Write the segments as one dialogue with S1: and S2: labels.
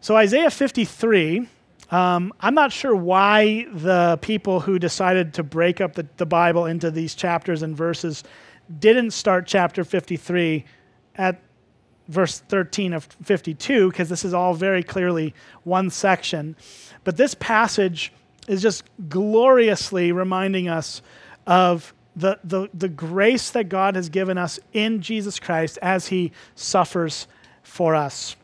S1: So, Isaiah 53, um, I'm not sure why the people who decided to break up the, the Bible into these chapters and verses didn't start chapter 53 at verse 13 of 52, because this is all very clearly one section. But this passage is just gloriously reminding us of the, the, the grace that God has given us in Jesus Christ as he suffers for us.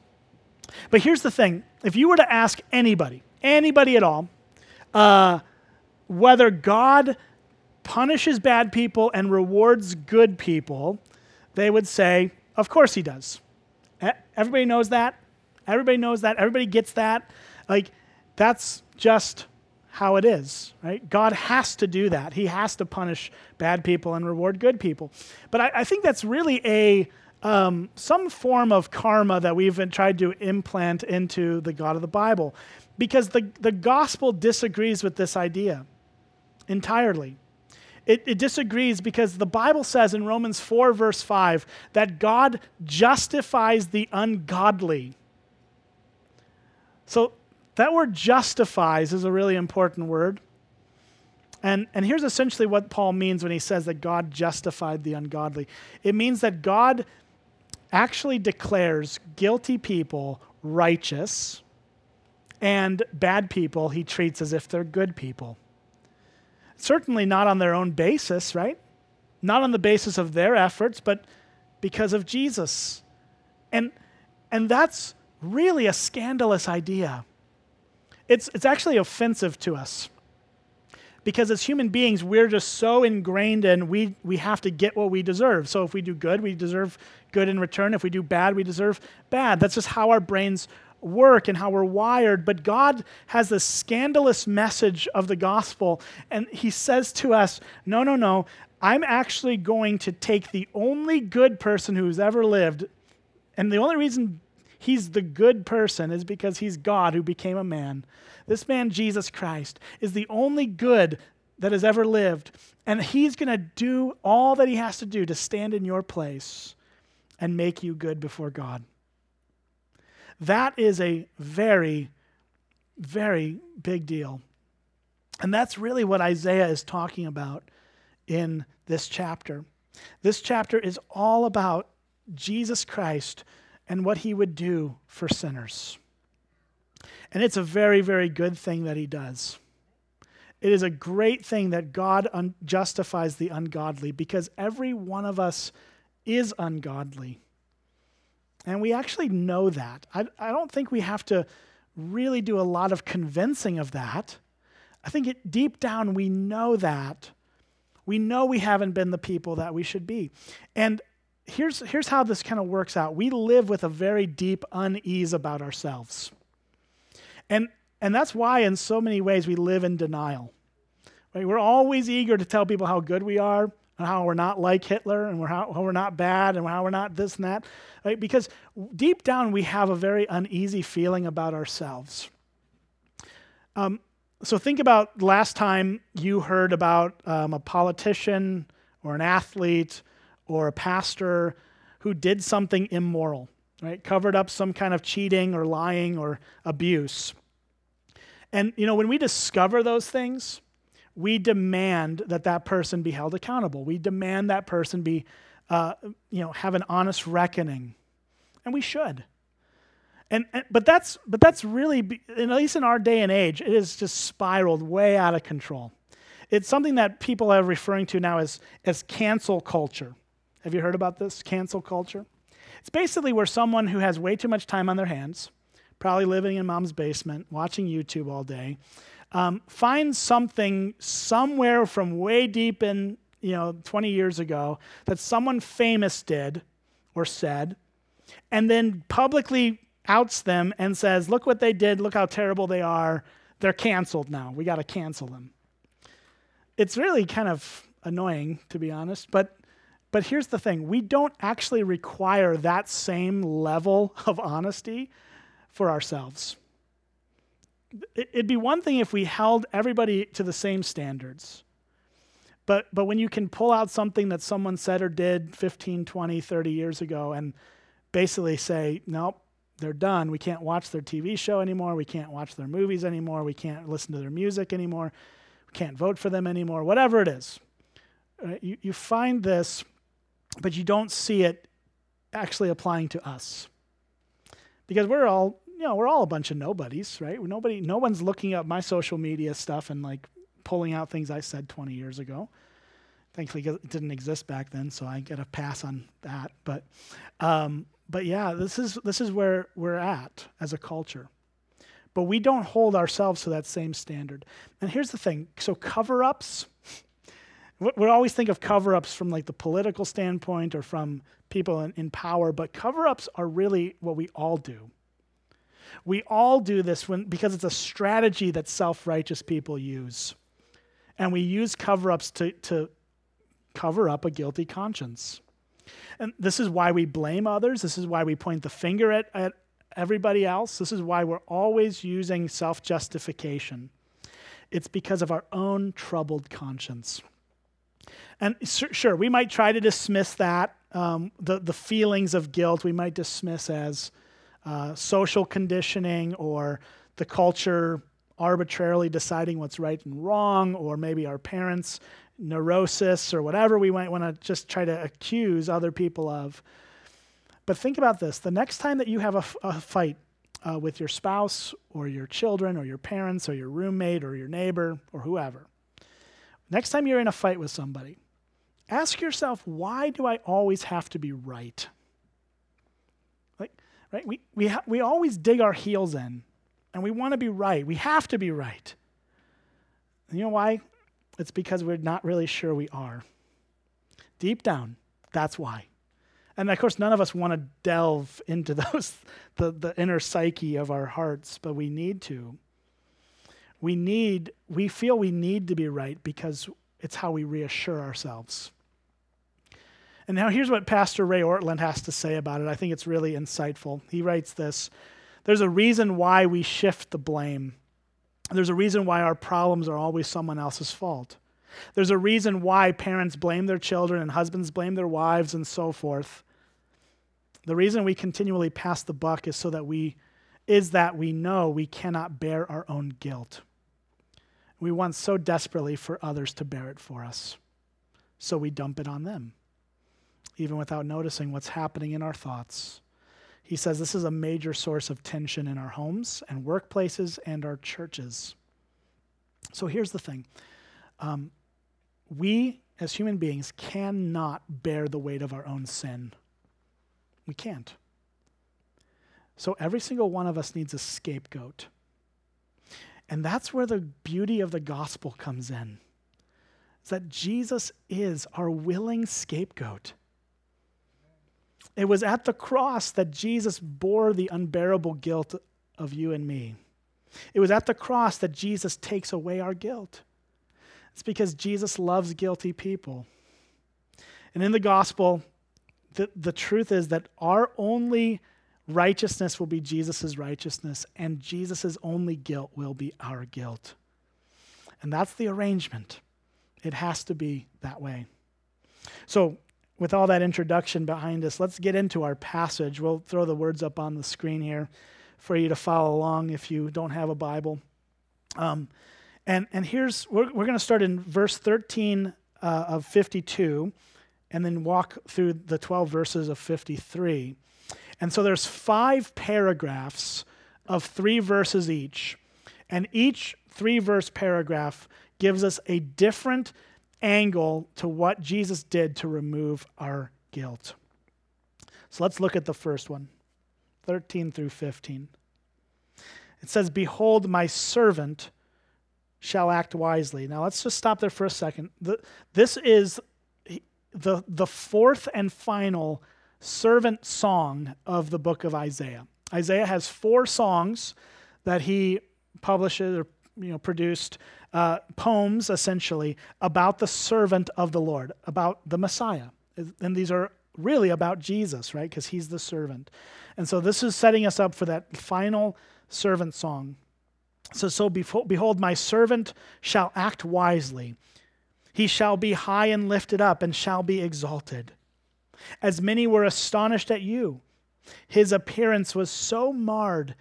S1: But here's the thing if you were to ask anybody, anybody at all, uh, whether God punishes bad people and rewards good people, they would say, Of course he does. Everybody knows that. Everybody knows that. Everybody gets that. Like, that's just how it is, right? God has to do that. He has to punish bad people and reward good people. But I, I think that's really a um, some form of karma that we've tried to implant into the God of the Bible, because the the gospel disagrees with this idea entirely. It, it, disagrees because the Bible says in Romans 4, verse 5, that God justifies the ungodly. So that word justifies is a really important word. And, and here's essentially what Paul means when he says that God justified the ungodly it means that God actually declares guilty people righteous and bad people he treats as if they're good people. Certainly not on their own basis, right? Not on the basis of their efforts, but because of Jesus. And, and that's really a scandalous idea. It's, it's actually offensive to us. Because as human beings, we're just so ingrained in we, we have to get what we deserve. So if we do good, we deserve good in return. If we do bad, we deserve bad. That's just how our brains work and how we're wired. But God has this scandalous message of the gospel, and He says to us, No, no, no. I'm actually going to take the only good person who's ever lived, and the only reason he's the good person is because he's God who became a man. This man, Jesus Christ, is the only good that has ever lived. And he's going to do all that he has to do to stand in your place and make you good before God. That is a very, very big deal. And that's really what Isaiah is talking about in this chapter. This chapter is all about Jesus Christ and what he would do for sinners. And it's a very, very good thing that he does. It is a great thing that God un- justifies the ungodly because every one of us is ungodly. And we actually know that. I, I don't think we have to really do a lot of convincing of that. I think it, deep down we know that. We know we haven't been the people that we should be. And here's, here's how this kind of works out we live with a very deep unease about ourselves. And, and that's why, in so many ways, we live in denial. Right? We're always eager to tell people how good we are, and how we're not like Hitler, and we're how, how we're not bad, and how we're not this and that. Right? Because deep down, we have a very uneasy feeling about ourselves. Um, so think about last time you heard about um, a politician or an athlete or a pastor who did something immoral, right? Covered up some kind of cheating or lying or abuse. And, you know, when we discover those things, we demand that that person be held accountable. We demand that person be, uh, you know, have an honest reckoning. And we should. And, and, but that's but that's really at least in our day and age it has just spiraled way out of control it's something that people are referring to now as as cancel culture have you heard about this cancel culture? It's basically where someone who has way too much time on their hands, probably living in mom's basement, watching YouTube all day, um, finds something somewhere from way deep in, you know, 20 years ago that someone famous did or said, and then publicly outs them and says, Look what they did, look how terrible they are. They're canceled now. We got to cancel them. It's really kind of annoying, to be honest, but but here's the thing we don't actually require that same level of honesty for ourselves. It'd be one thing if we held everybody to the same standards. But, but when you can pull out something that someone said or did 15, 20, 30 years ago and basically say, nope, they're done. We can't watch their TV show anymore. We can't watch their movies anymore. We can't listen to their music anymore. We can't vote for them anymore. Whatever it is. You, you find this, but you don't see it actually applying to us. Because we're all, you know, we're all a bunch of nobodies, right? Nobody, no one's looking up my social media stuff and like pulling out things I said 20 years ago. Thankfully, it didn't exist back then, so I get a pass on that. But, um, but yeah, this is this is where we're at as a culture. But we don't hold ourselves to that same standard. And here's the thing: so cover-ups. We always think of cover-ups from like the political standpoint or from people in, in power, but cover-ups are really what we all do. We all do this when because it's a strategy that self-righteous people use. And we use cover-ups to, to cover up a guilty conscience. And this is why we blame others. This is why we point the finger at, at everybody else. This is why we're always using self justification. It's because of our own troubled conscience. And sure, we might try to dismiss that, um, the, the feelings of guilt, we might dismiss as uh, social conditioning or the culture arbitrarily deciding what's right and wrong, or maybe our parents neurosis or whatever we might want to just try to accuse other people of. But think about this the next time that you have a, a fight uh, with your spouse or your children or your parents or your roommate or your neighbor or whoever, next time you're in a fight with somebody, ask yourself, why do I always have to be right? Right? We, we, ha- we always dig our heels in and we want to be right. We have to be right. And you know why? It's because we're not really sure we are. Deep down, that's why. And of course, none of us want to delve into those, the, the inner psyche of our hearts, but we need to. We need, we feel we need to be right because it's how we reassure ourselves. And now here's what Pastor Ray Ortlund has to say about it. I think it's really insightful. He writes this There's a reason why we shift the blame there's a reason why our problems are always someone else's fault. There's a reason why parents blame their children and husbands blame their wives and so forth. The reason we continually pass the buck is so that we is that we know we cannot bear our own guilt. We want so desperately for others to bear it for us. So we dump it on them, even without noticing what's happening in our thoughts. He says this is a major source of tension in our homes and workplaces and our churches. So here's the thing um, we, as human beings, cannot bear the weight of our own sin. We can't. So every single one of us needs a scapegoat. And that's where the beauty of the gospel comes in. Is that Jesus is our willing scapegoat. It was at the cross that Jesus bore the unbearable guilt of you and me. It was at the cross that Jesus takes away our guilt. It's because Jesus loves guilty people. And in the gospel, the, the truth is that our only righteousness will be Jesus' righteousness, and Jesus' only guilt will be our guilt. And that's the arrangement. It has to be that way. So, with all that introduction behind us, let's get into our passage. We'll throw the words up on the screen here for you to follow along if you don't have a Bible. Um, and, and here's, we're, we're going to start in verse 13 uh, of 52 and then walk through the 12 verses of 53. And so there's five paragraphs of three verses each. And each three verse paragraph gives us a different angle to what Jesus did to remove our guilt. So let's look at the first one 13 through 15. It says, Behold, my servant shall act wisely. Now let's just stop there for a second. The, this is the, the fourth and final servant song of the book of Isaiah. Isaiah has four songs that he publishes or you know, produced uh, poems essentially about the servant of the Lord, about the Messiah. And these are really about Jesus, right? Because he's the servant. And so this is setting us up for that final servant song. So, so behold, my servant shall act wisely. He shall be high and lifted up and shall be exalted. As many were astonished at you, His appearance was so marred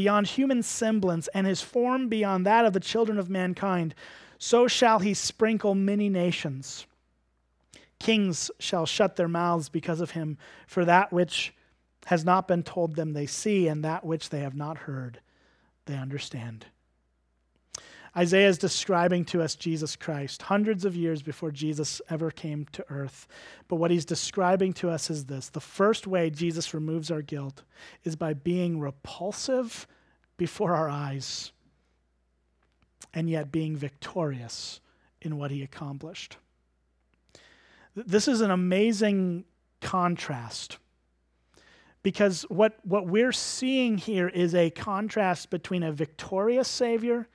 S1: beyond human semblance, and his form beyond that of the children of mankind, so shall he sprinkle many nations. Kings shall shut their mouths because of him, for that which has not been told them they see, and that which they have not heard they understand. Isaiah is describing to us Jesus Christ hundreds of years before Jesus ever came to earth. But what he's describing to us is this the first way Jesus removes our guilt is by being repulsive before our eyes and yet being victorious in what he accomplished. This is an amazing contrast because what, what we're seeing here is a contrast between a victorious Savior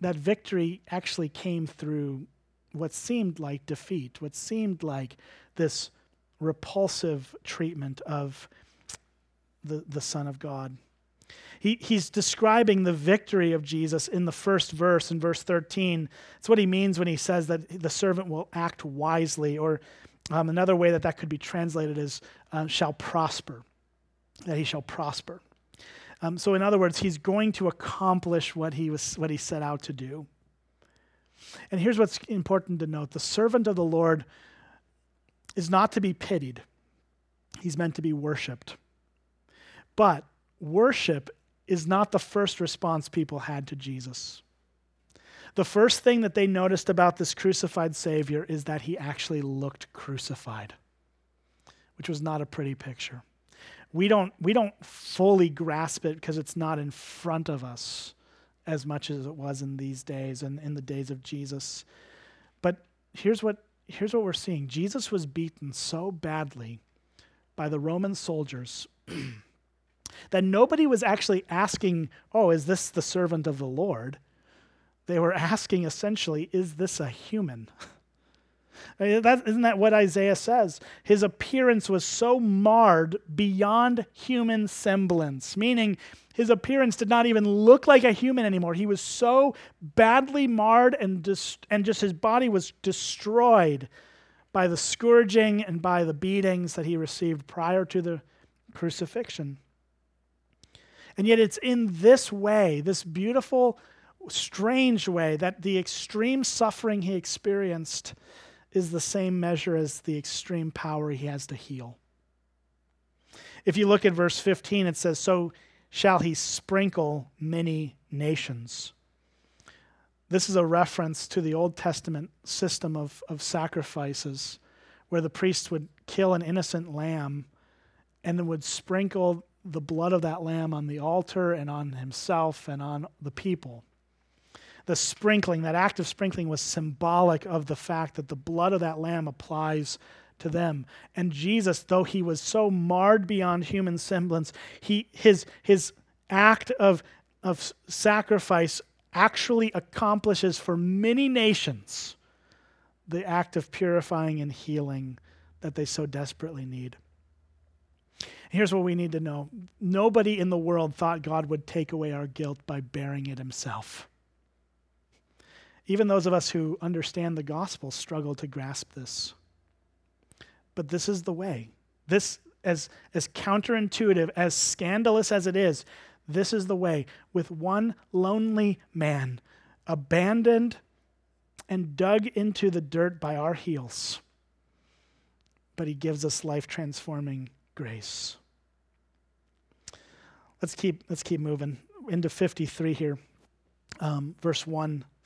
S1: that victory actually came through what seemed like defeat, what seemed like this repulsive treatment of the, the Son of God. He, he's describing the victory of Jesus in the first verse, in verse 13. It's what he means when he says that the servant will act wisely, or um, another way that that could be translated is uh, shall prosper, that he shall prosper. Um, so, in other words, he's going to accomplish what he, was, what he set out to do. And here's what's important to note the servant of the Lord is not to be pitied, he's meant to be worshiped. But worship is not the first response people had to Jesus. The first thing that they noticed about this crucified Savior is that he actually looked crucified, which was not a pretty picture we don't we don't fully grasp it because it's not in front of us as much as it was in these days and in the days of Jesus. But here's what here's what we're seeing. Jesus was beaten so badly by the Roman soldiers that nobody was actually asking, "Oh, is this the servant of the Lord?" They were asking essentially, "Is this a human?" Uh, that, isn't that what Isaiah says? His appearance was so marred beyond human semblance, meaning his appearance did not even look like a human anymore. He was so badly marred and, dis- and just his body was destroyed by the scourging and by the beatings that he received prior to the crucifixion. And yet, it's in this way, this beautiful, strange way, that the extreme suffering he experienced is the same measure as the extreme power he has to heal. If you look at verse 15, it says, So shall he sprinkle many nations. This is a reference to the Old Testament system of, of sacrifices where the priest would kill an innocent lamb and then would sprinkle the blood of that lamb on the altar and on himself and on the people the sprinkling, that act of sprinkling was symbolic of the fact that the blood of that lamb applies to them. And Jesus, though he was so marred beyond human semblance, he, his, his act of, of sacrifice actually accomplishes for many nations the act of purifying and healing that they so desperately need. Here's what we need to know nobody in the world thought God would take away our guilt by bearing it himself. Even those of us who understand the gospel struggle to grasp this. But this is the way. This, as, as counterintuitive, as scandalous as it is, this is the way. With one lonely man, abandoned and dug into the dirt by our heels, but he gives us life transforming grace. Let's keep, let's keep moving into 53 here, um, verse 1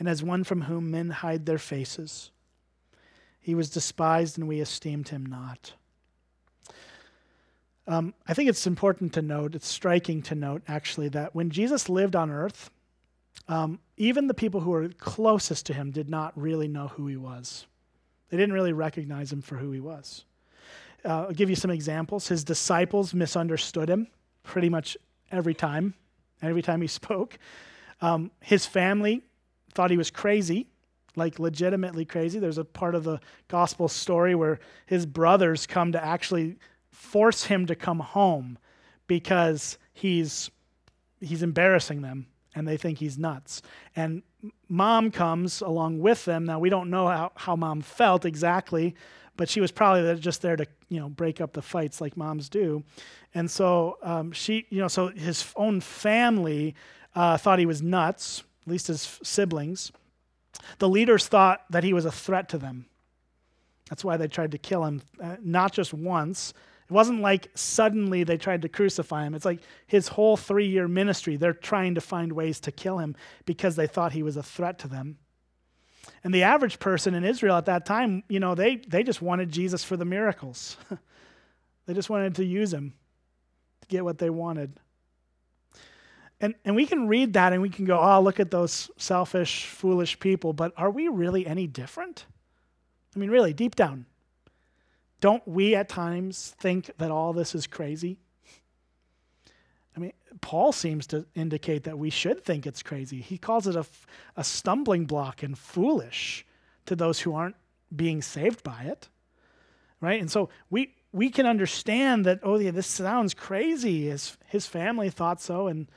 S1: and as one from whom men hide their faces. He was despised, and we esteemed him not. Um, I think it's important to note, it's striking to note, actually, that when Jesus lived on earth, um, even the people who were closest to him did not really know who he was. They didn't really recognize him for who he was. Uh, I'll give you some examples. His disciples misunderstood him pretty much every time, every time he spoke. Um, his family thought he was crazy, like legitimately crazy. There's a part of the gospel story where his brothers come to actually force him to come home because he's he's embarrassing them and they think he's nuts. And mom comes along with them. Now we don't know how, how mom felt exactly, but she was probably just there to you know break up the fights like moms do. And so um, she, you know, so his own family uh, thought he was nuts, at least his siblings. The leaders thought that he was a threat to them. That's why they tried to kill him, uh, not just once. It wasn't like suddenly they tried to crucify him. It's like his whole three year ministry, they're trying to find ways to kill him because they thought he was a threat to them. And the average person in Israel at that time, you know, they, they just wanted Jesus for the miracles. they just wanted to use him to get what they wanted. And, and we can read that and we can go, oh, look at those selfish, foolish people. But are we really any different? I mean, really, deep down, don't we at times think that all this is crazy? I mean, Paul seems to indicate that we should think it's crazy. He calls it a, a stumbling block and foolish to those who aren't being saved by it. Right? And so we, we can understand that, oh, yeah, this sounds crazy. His, his family thought so, and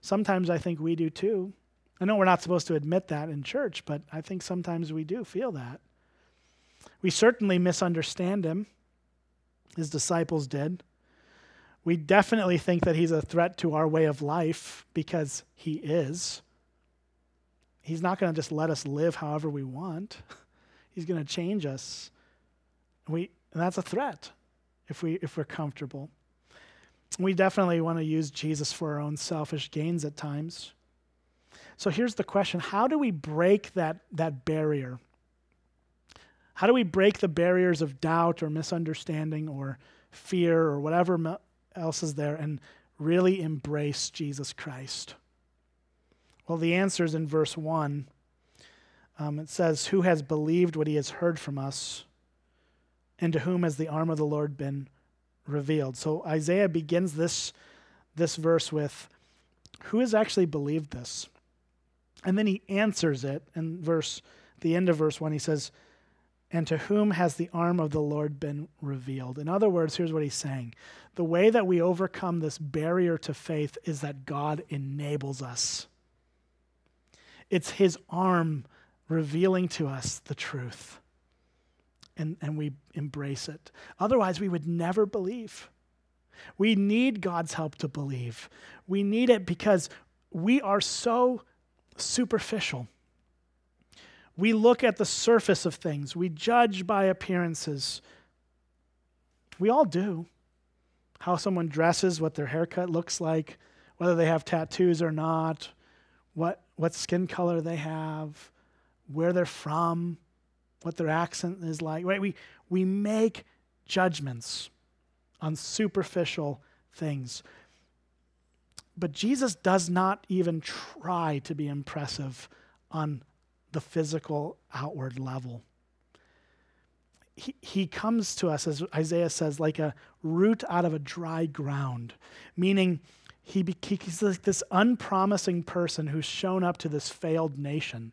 S1: Sometimes I think we do too. I know we're not supposed to admit that in church, but I think sometimes we do feel that. We certainly misunderstand him. His disciples did. We definitely think that he's a threat to our way of life because he is. He's not going to just let us live however we want. He's going to change us. We, and that's a threat if, we, if we're comfortable. We definitely want to use Jesus for our own selfish gains at times. So here's the question How do we break that, that barrier? How do we break the barriers of doubt or misunderstanding or fear or whatever else is there and really embrace Jesus Christ? Well, the answer is in verse 1. Um, it says, Who has believed what he has heard from us, and to whom has the arm of the Lord been revealed. So Isaiah begins this, this verse with, Who has actually believed this? And then he answers it in verse, the end of verse 1, he says, And to whom has the arm of the Lord been revealed? In other words, here's what he's saying. The way that we overcome this barrier to faith is that God enables us. It's his arm revealing to us the truth and, and we embrace it. Otherwise, we would never believe. We need God's help to believe. We need it because we are so superficial. We look at the surface of things, we judge by appearances. We all do. How someone dresses, what their haircut looks like, whether they have tattoos or not, what, what skin color they have, where they're from what their accent is like. Right? We, we make judgments on superficial things. But Jesus does not even try to be impressive on the physical outward level. He, he comes to us, as Isaiah says, like a root out of a dry ground, meaning he, he's like this unpromising person who's shown up to this failed nation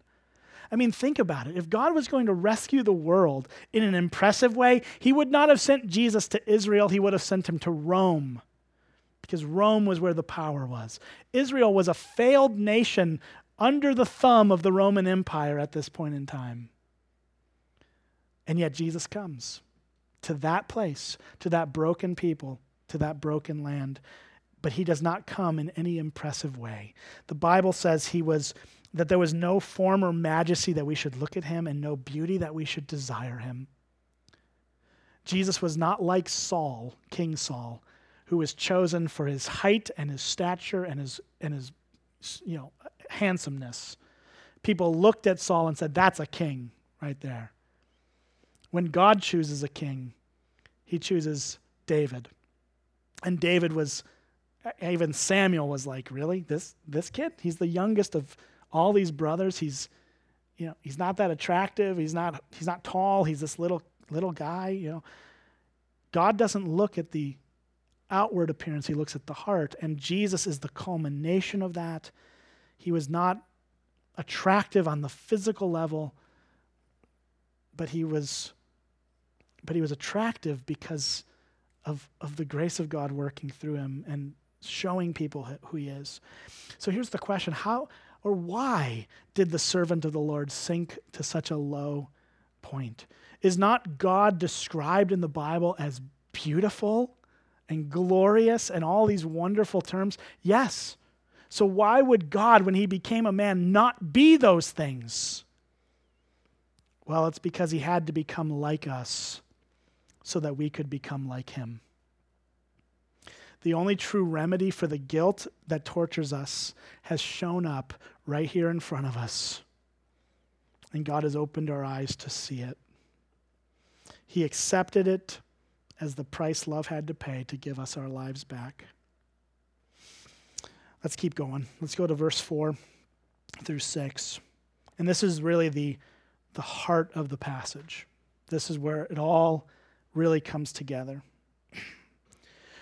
S1: I mean, think about it. If God was going to rescue the world in an impressive way, he would not have sent Jesus to Israel, he would have sent him to Rome because Rome was where the power was. Israel was a failed nation under the thumb of the Roman Empire at this point in time. And yet Jesus comes to that place, to that broken people, to that broken land. But he does not come in any impressive way. The Bible says he was that there was no form or majesty that we should look at him and no beauty that we should desire him. Jesus was not like Saul, King Saul, who was chosen for his height and his stature and his, and his you know, handsomeness. People looked at Saul and said, That's a king right there. When God chooses a king, he chooses David. And David was, even Samuel was like, Really? This, this kid? He's the youngest of all these brothers. He's, you know, he's not that attractive. He's not, he's not tall. He's this little, little guy, you know. God doesn't look at the outward appearance, he looks at the heart. And Jesus is the culmination of that. He was not attractive on the physical level, but he was but he was attractive because of, of the grace of God working through him and showing people who he is. So here's the question How or why did the servant of the Lord sink to such a low point? Is not God described in the Bible as beautiful and glorious and all these wonderful terms? Yes. So, why would God, when he became a man, not be those things? Well, it's because he had to become like us so that we could become like him. The only true remedy for the guilt that tortures us has shown up right here in front of us. And God has opened our eyes to see it. He accepted it as the price love had to pay to give us our lives back. Let's keep going. Let's go to verse 4 through 6. And this is really the, the heart of the passage. This is where it all really comes together.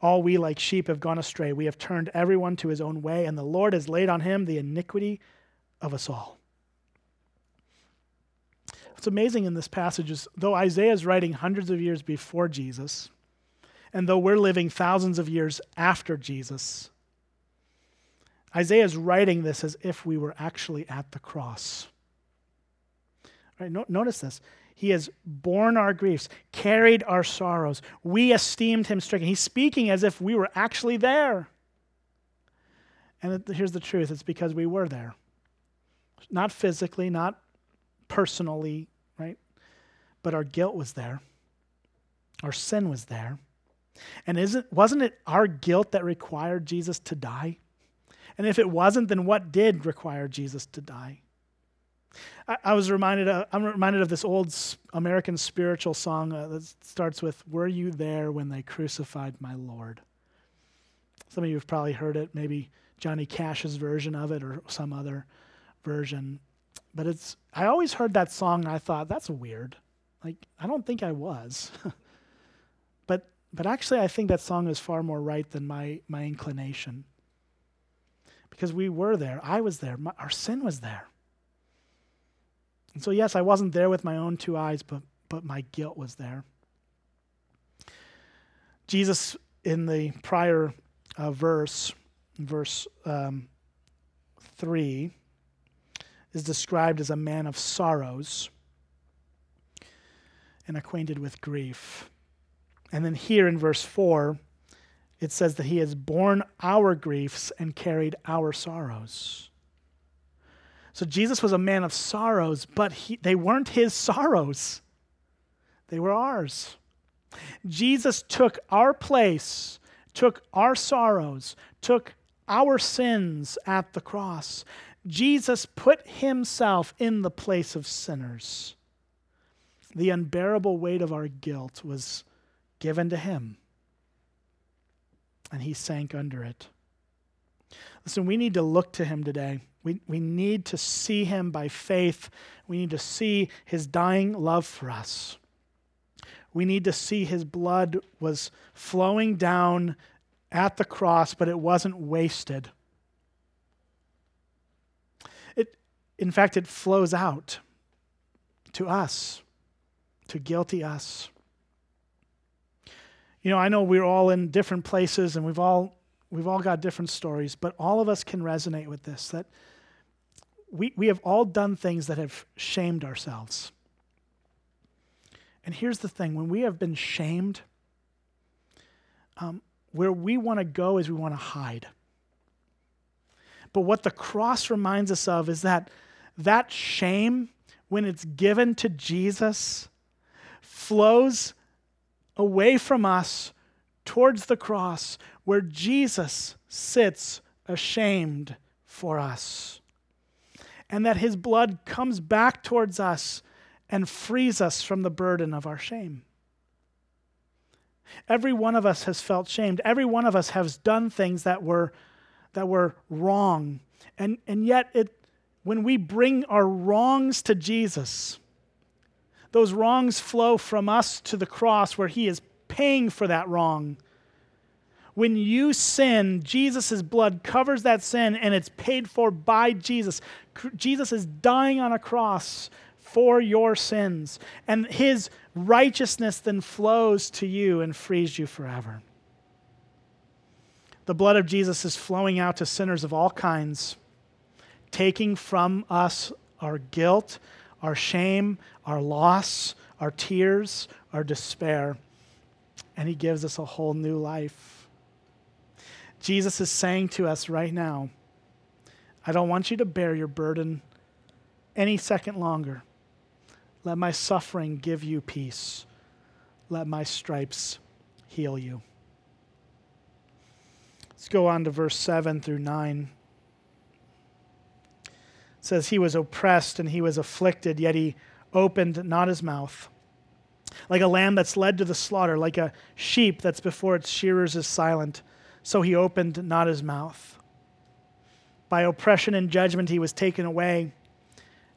S1: All we like sheep have gone astray. We have turned everyone to his own way, and the Lord has laid on him the iniquity of us all. What's amazing in this passage is though Isaiah is writing hundreds of years before Jesus, and though we're living thousands of years after Jesus, Isaiah is writing this as if we were actually at the cross. Right? No, notice this. He has borne our griefs, carried our sorrows. We esteemed him stricken. He's speaking as if we were actually there. And here's the truth it's because we were there. Not physically, not personally, right? But our guilt was there. Our sin was there. And isn't, wasn't it our guilt that required Jesus to die? And if it wasn't, then what did require Jesus to die? I, I was reminded. Of, I'm reminded of this old American spiritual song uh, that starts with "Were you there when they crucified my Lord?" Some of you have probably heard it. Maybe Johnny Cash's version of it, or some other version. But it's. I always heard that song. and I thought that's weird. Like I don't think I was. but but actually, I think that song is far more right than my my inclination. Because we were there. I was there. My, our sin was there. And so, yes, I wasn't there with my own two eyes, but, but my guilt was there. Jesus, in the prior uh, verse, verse um, 3, is described as a man of sorrows and acquainted with grief. And then here in verse 4, it says that he has borne our griefs and carried our sorrows. So Jesus was a man of sorrows, but he, they weren't his sorrows, they were ours. Jesus took our place, took our sorrows, took our sins at the cross. Jesus put himself in the place of sinners. The unbearable weight of our guilt was given to him, and he sank under it. Listen, we need to look to him today. We, we need to see him by faith. We need to see his dying love for us. We need to see his blood was flowing down at the cross, but it wasn't wasted. It, in fact, it flows out to us, to guilty us. You know, I know we're all in different places and we've all we've all got different stories, but all of us can resonate with this that we, we have all done things that have shamed ourselves. And here's the thing when we have been shamed, um, where we want to go is we want to hide. But what the cross reminds us of is that that shame, when it's given to Jesus, flows away from us towards the cross where Jesus sits ashamed for us. And that his blood comes back towards us and frees us from the burden of our shame. Every one of us has felt shamed. Every one of us has done things that were, that were wrong. And, and yet, it, when we bring our wrongs to Jesus, those wrongs flow from us to the cross where He is paying for that wrong. When you sin, Jesus' blood covers that sin and it's paid for by Jesus. Jesus is dying on a cross for your sins. And his righteousness then flows to you and frees you forever. The blood of Jesus is flowing out to sinners of all kinds, taking from us our guilt, our shame, our loss, our tears, our despair, and he gives us a whole new life. Jesus is saying to us right now, I don't want you to bear your burden any second longer. Let my suffering give you peace. Let my stripes heal you. Let's go on to verse 7 through 9. It says, He was oppressed and he was afflicted, yet he opened not his mouth. Like a lamb that's led to the slaughter, like a sheep that's before its shearers is silent, so he opened not his mouth. By oppression and judgment he was taken away.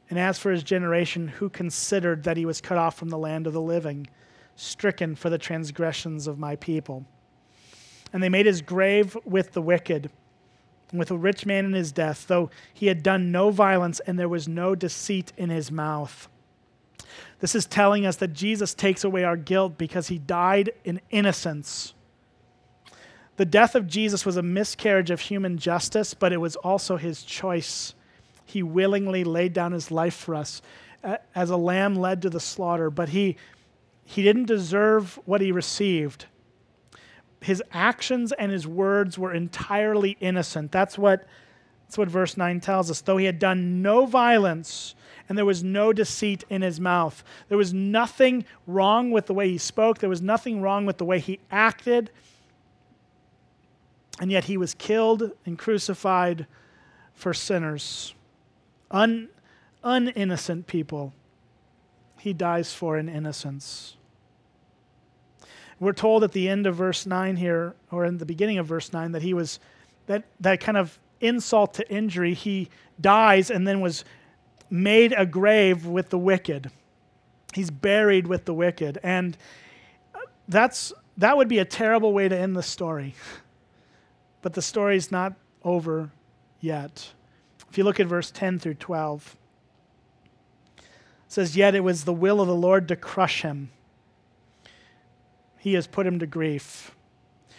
S1: And as for his generation, who considered that he was cut off from the land of the living, stricken for the transgressions of my people? And they made his grave with the wicked, with a rich man in his death, though he had done no violence and there was no deceit in his mouth. This is telling us that Jesus takes away our guilt because he died in innocence. The death of Jesus was a miscarriage of human justice, but it was also his choice he willingly laid down his life for us as a lamb led to the slaughter, but he, he didn't deserve what he received. His actions and his words were entirely innocent. That's what, that's what verse 9 tells us. Though he had done no violence and there was no deceit in his mouth, there was nothing wrong with the way he spoke, there was nothing wrong with the way he acted, and yet he was killed and crucified for sinners un, uninnocent people, he dies for in innocence. We're told at the end of verse 9 here, or in the beginning of verse 9, that he was, that, that kind of insult to injury, he dies and then was made a grave with the wicked. He's buried with the wicked. And that's, that would be a terrible way to end the story. But the story's not over yet. If you look at verse 10 through 12, it says, Yet it was the will of the Lord to crush him. He has put him to grief.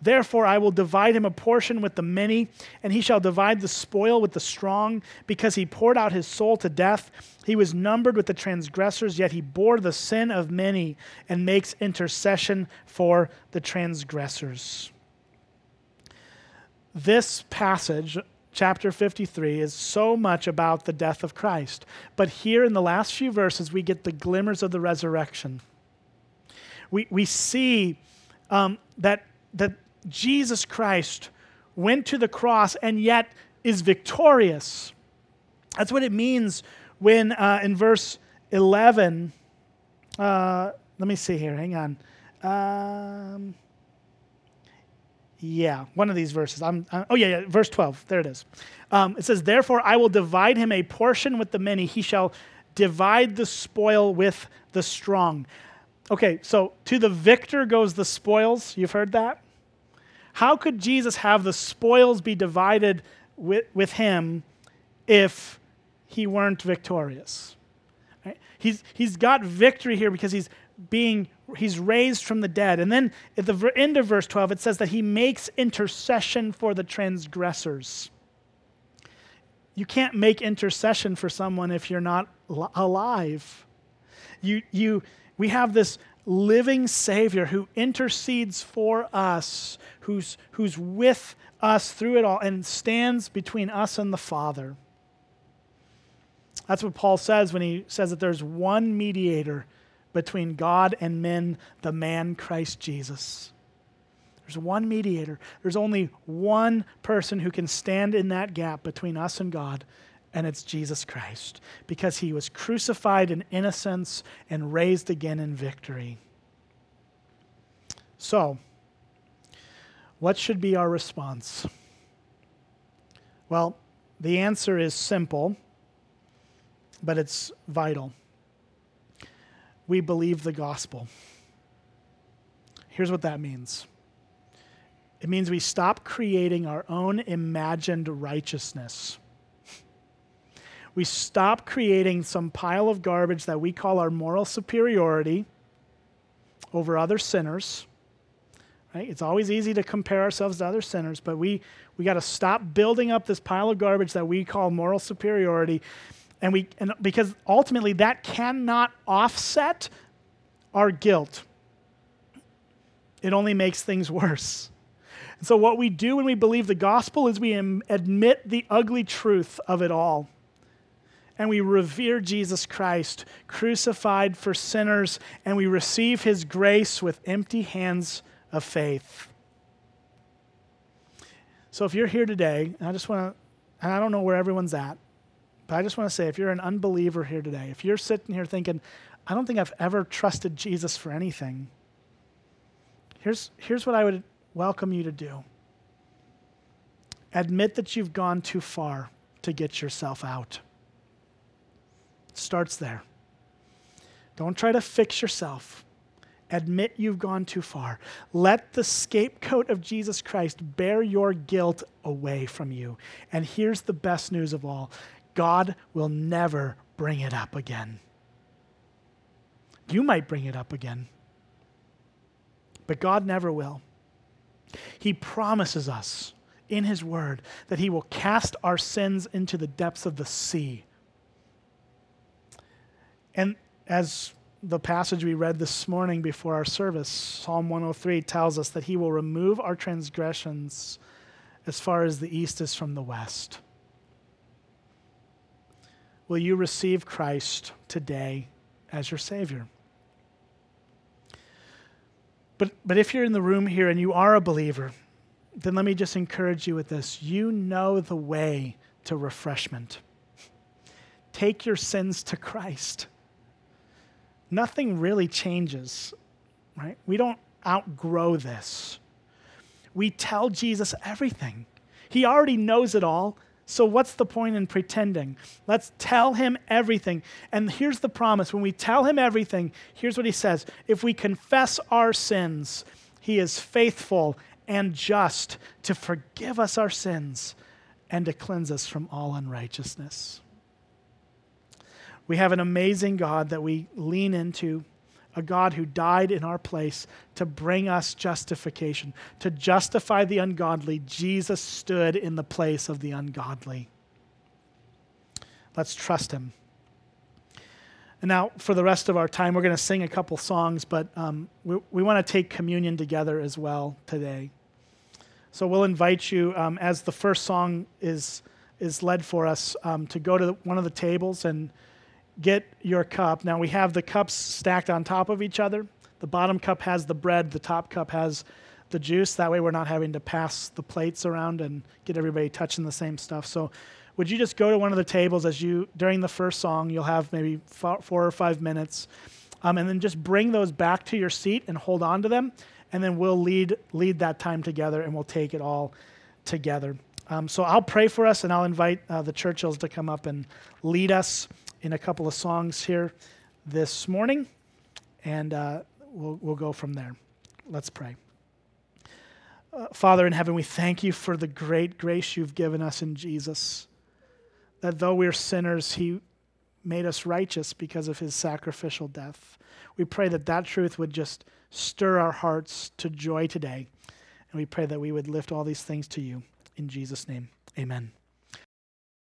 S1: Therefore, I will divide him a portion with the many, and he shall divide the spoil with the strong, because he poured out his soul to death. He was numbered with the transgressors, yet he bore the sin of many and makes intercession for the transgressors. This passage chapter 53 is so much about the death of Christ. But here in the last few verses, we get the glimmers of the resurrection. We, we see um, that, that Jesus Christ went to the cross and yet is victorious. That's what it means when uh, in verse 11, uh, let me see here, hang on. Um, yeah, one of these verses. I'm, I'm, oh, yeah, yeah, verse 12. There it is. Um, it says, Therefore, I will divide him a portion with the many. He shall divide the spoil with the strong. Okay, so to the victor goes the spoils. You've heard that? How could Jesus have the spoils be divided with, with him if he weren't victorious? Right? He's, he's got victory here because he's being he's raised from the dead. And then at the end of verse 12, it says that he makes intercession for the transgressors. You can't make intercession for someone if you're not alive. You, you, we have this living Savior who intercedes for us, who's, who's with us through it all, and stands between us and the Father. That's what Paul says when he says that there's one mediator between God and men, the man Christ Jesus. There's one mediator. There's only one person who can stand in that gap between us and God, and it's Jesus Christ, because he was crucified in innocence and raised again in victory. So, what should be our response? Well, the answer is simple, but it's vital. We believe the gospel. Here's what that means it means we stop creating our own imagined righteousness we stop creating some pile of garbage that we call our moral superiority over other sinners. Right? It's always easy to compare ourselves to other sinners, but we, we got to stop building up this pile of garbage that we call moral superiority. And we, and because ultimately that cannot offset our guilt. It only makes things worse. And so, what we do when we believe the gospel is we admit the ugly truth of it all and we revere Jesus Christ, crucified for sinners, and we receive his grace with empty hands of faith. So if you're here today, and I just want to, and I don't know where everyone's at, but I just want to say if you're an unbeliever here today, if you're sitting here thinking, I don't think I've ever trusted Jesus for anything, here's, here's what I would welcome you to do admit that you've gone too far to get yourself out starts there. Don't try to fix yourself. Admit you've gone too far. Let the scapegoat of Jesus Christ bear your guilt away from you. And here's the best news of all God will never bring it up again. You might bring it up again, but God never will. He promises us in His Word that He will cast our sins into the depths of the sea and as the passage we read this morning before our service, Psalm 103 tells us that he will remove our transgressions as far as the east is from the west. Will you receive Christ today as your Savior? But, but if you're in the room here and you are a believer, then let me just encourage you with this. You know the way to refreshment. Take your sins to Christ nothing really changes, right? We don't outgrow this. We tell Jesus everything. He already knows it all. So, what's the point in pretending? Let's tell him everything. And here's the promise when we tell him everything, here's what he says If we confess our sins, he is faithful and just to forgive us our sins and to cleanse us from all unrighteousness. We have an amazing God that we lean into, a God who died in our place to bring us justification. To justify the ungodly, Jesus stood in the place of the ungodly. Let's trust him. And now, for the rest of our time, we're going to sing a couple songs, but um, we, we want to take communion together as well today. So we'll invite you, um, as the first song is, is led for us, um, to go to one of the tables and get your cup. Now we have the cups stacked on top of each other. The bottom cup has the bread, the top cup has the juice. That way we're not having to pass the plates around and get everybody touching the same stuff. So would you just go to one of the tables as you during the first song you'll have maybe four or five minutes um, and then just bring those back to your seat and hold on to them and then we'll lead lead that time together and we'll take it all together um, so i'll pray for us and i'll invite uh, the churchills to come up and lead us in a couple of songs here this morning, and uh, we'll, we'll go from there. Let's pray. Uh, Father in heaven, we thank you for the great grace you've given us in Jesus. That though we're sinners, he made us righteous because of his sacrificial death. We pray that that truth would just stir our hearts to joy today. And we pray that we would lift all these things to you. In Jesus' name, amen.